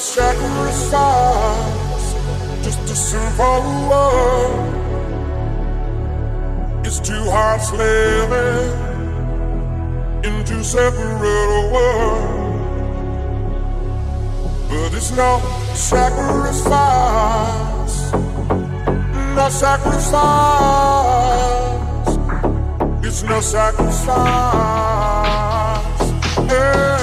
sacrifice just to simple love. It's two hearts living in two separate worlds, but it's no sacrifice, no sacrifice. It's no sacrifice. Yeah.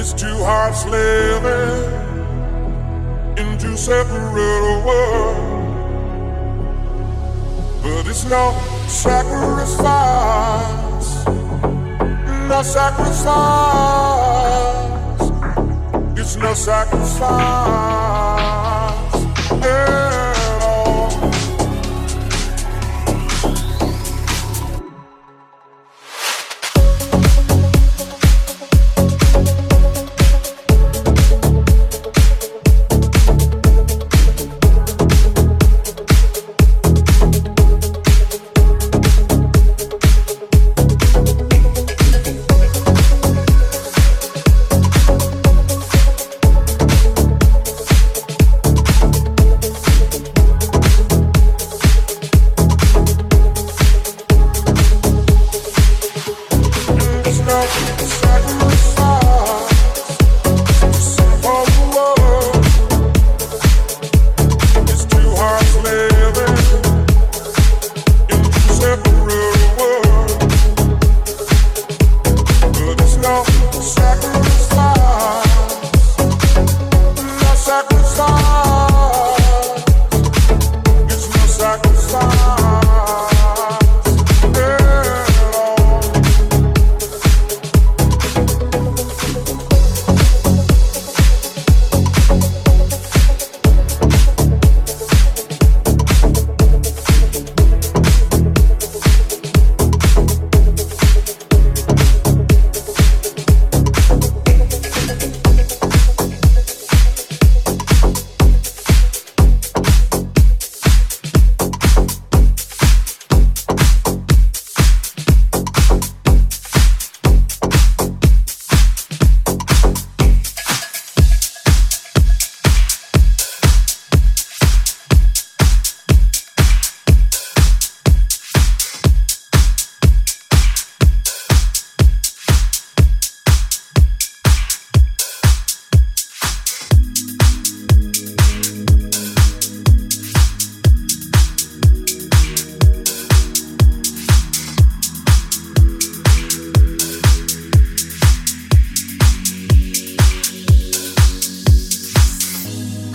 Hearts living in two separate worlds. But it's no sacrifice, no sacrifice. It's no sacrifice. Yeah.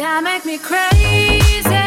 That make me crazy.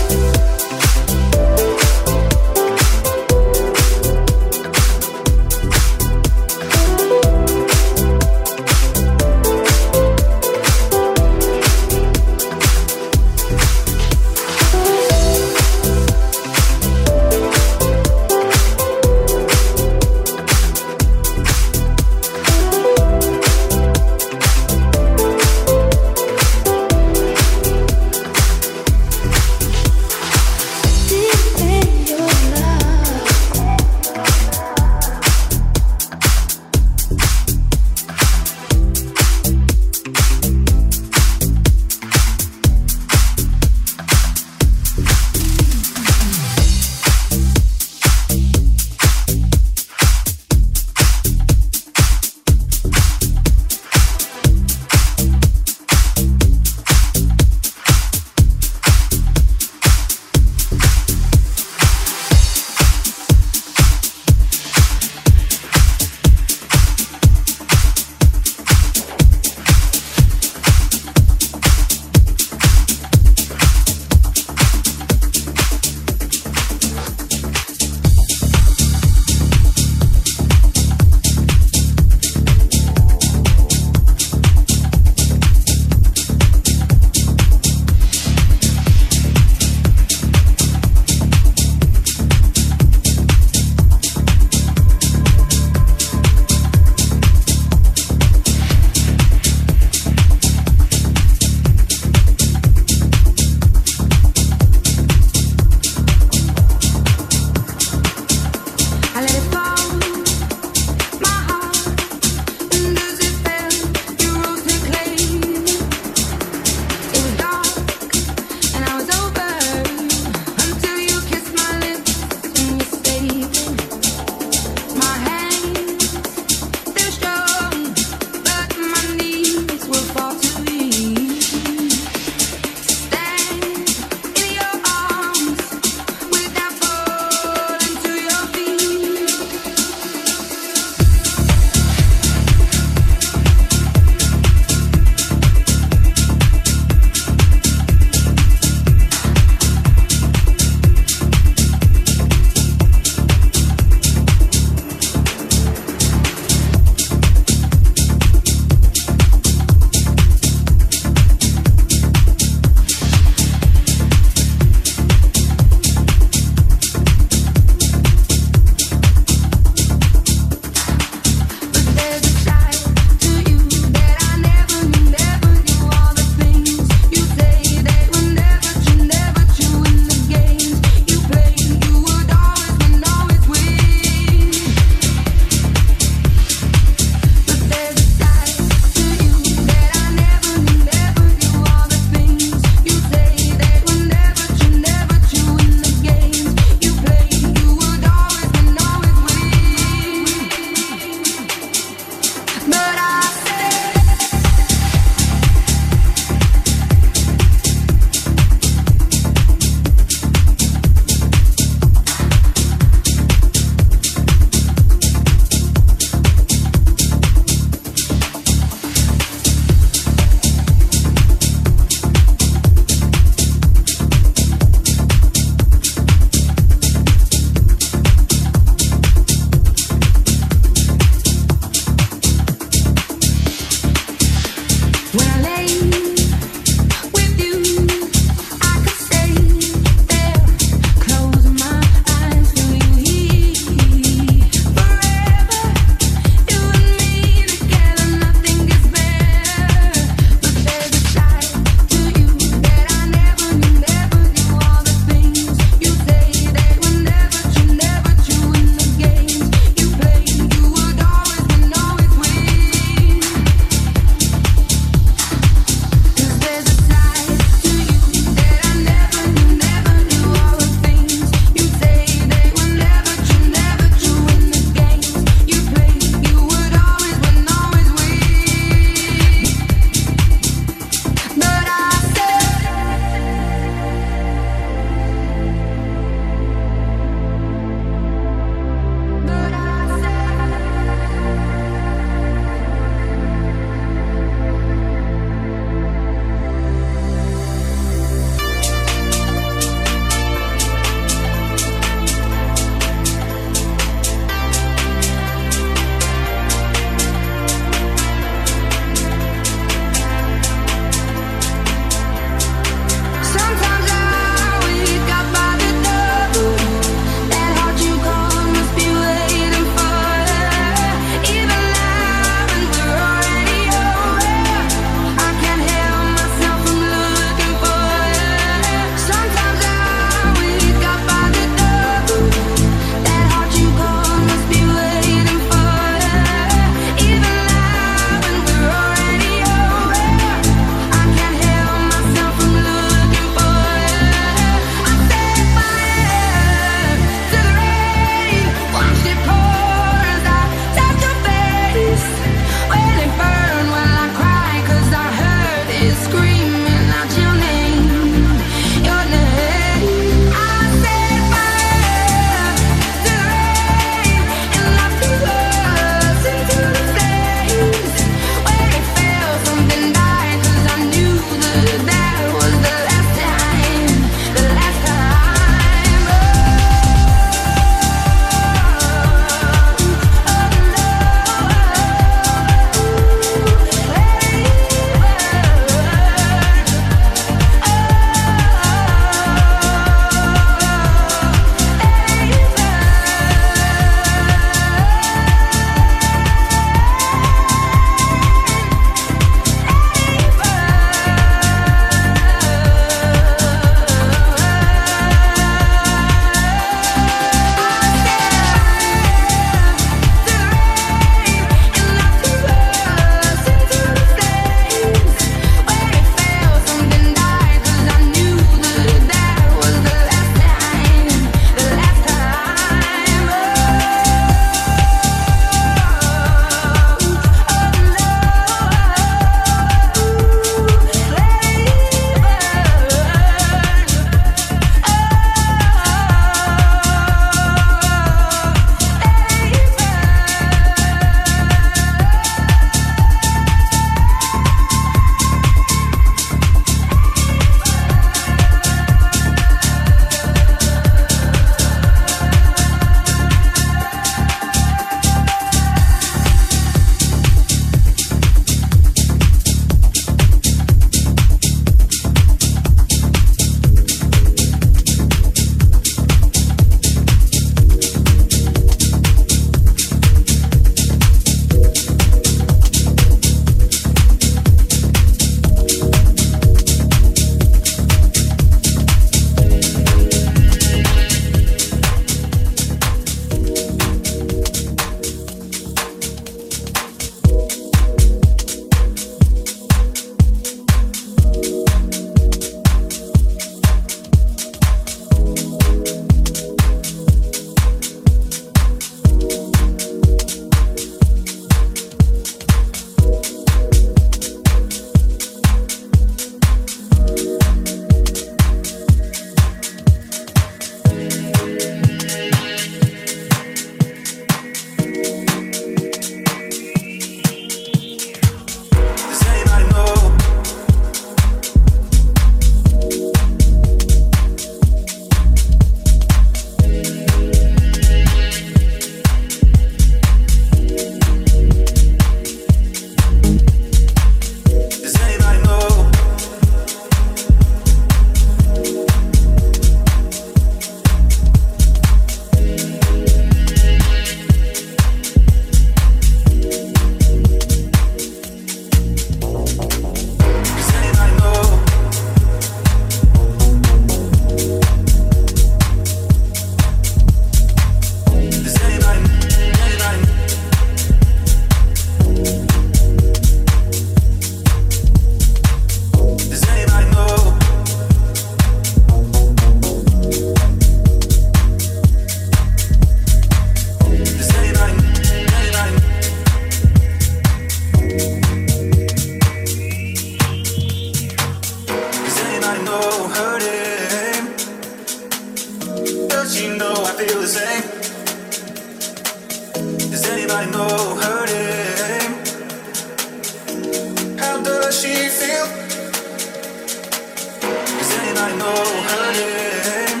know her name.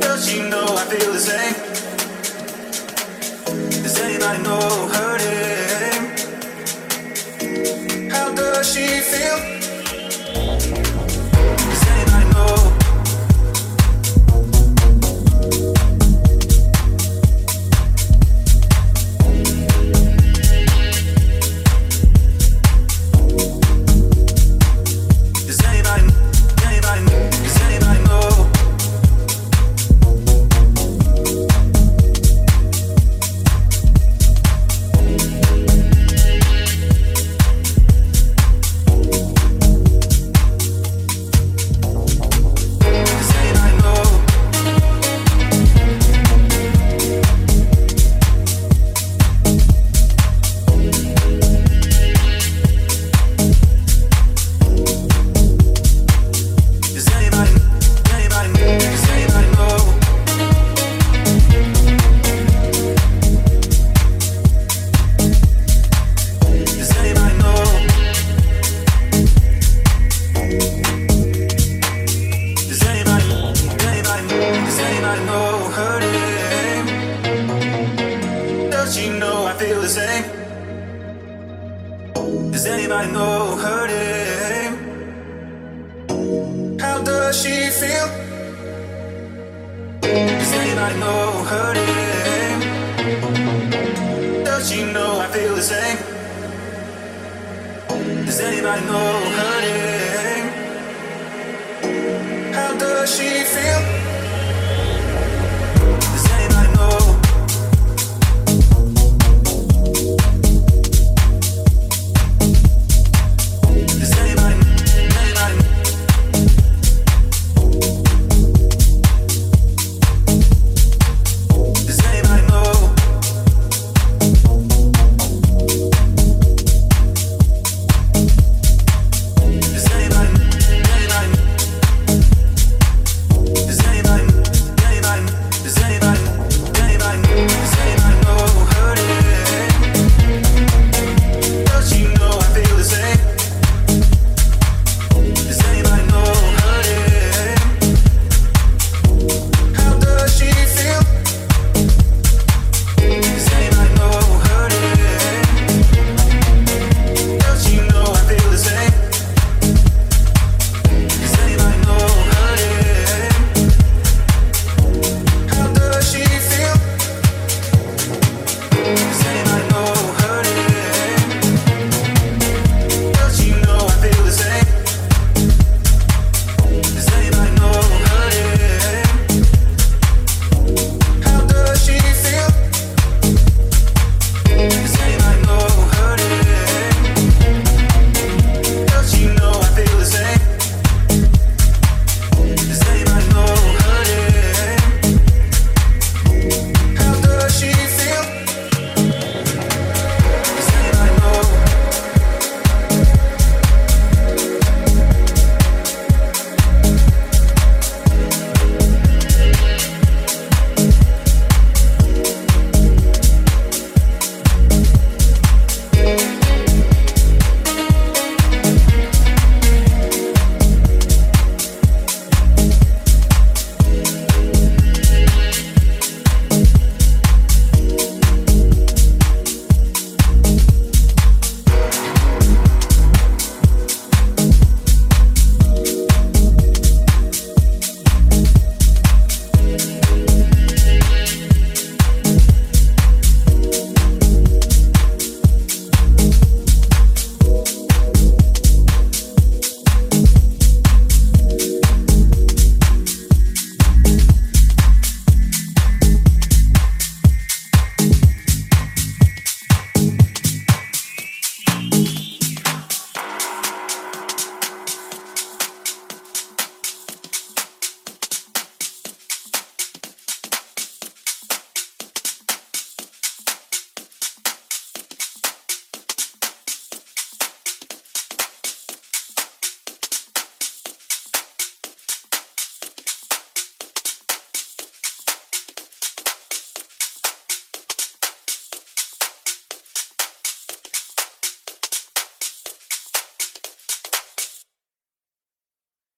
Does she know I feel the same? Know her name. How does she feel?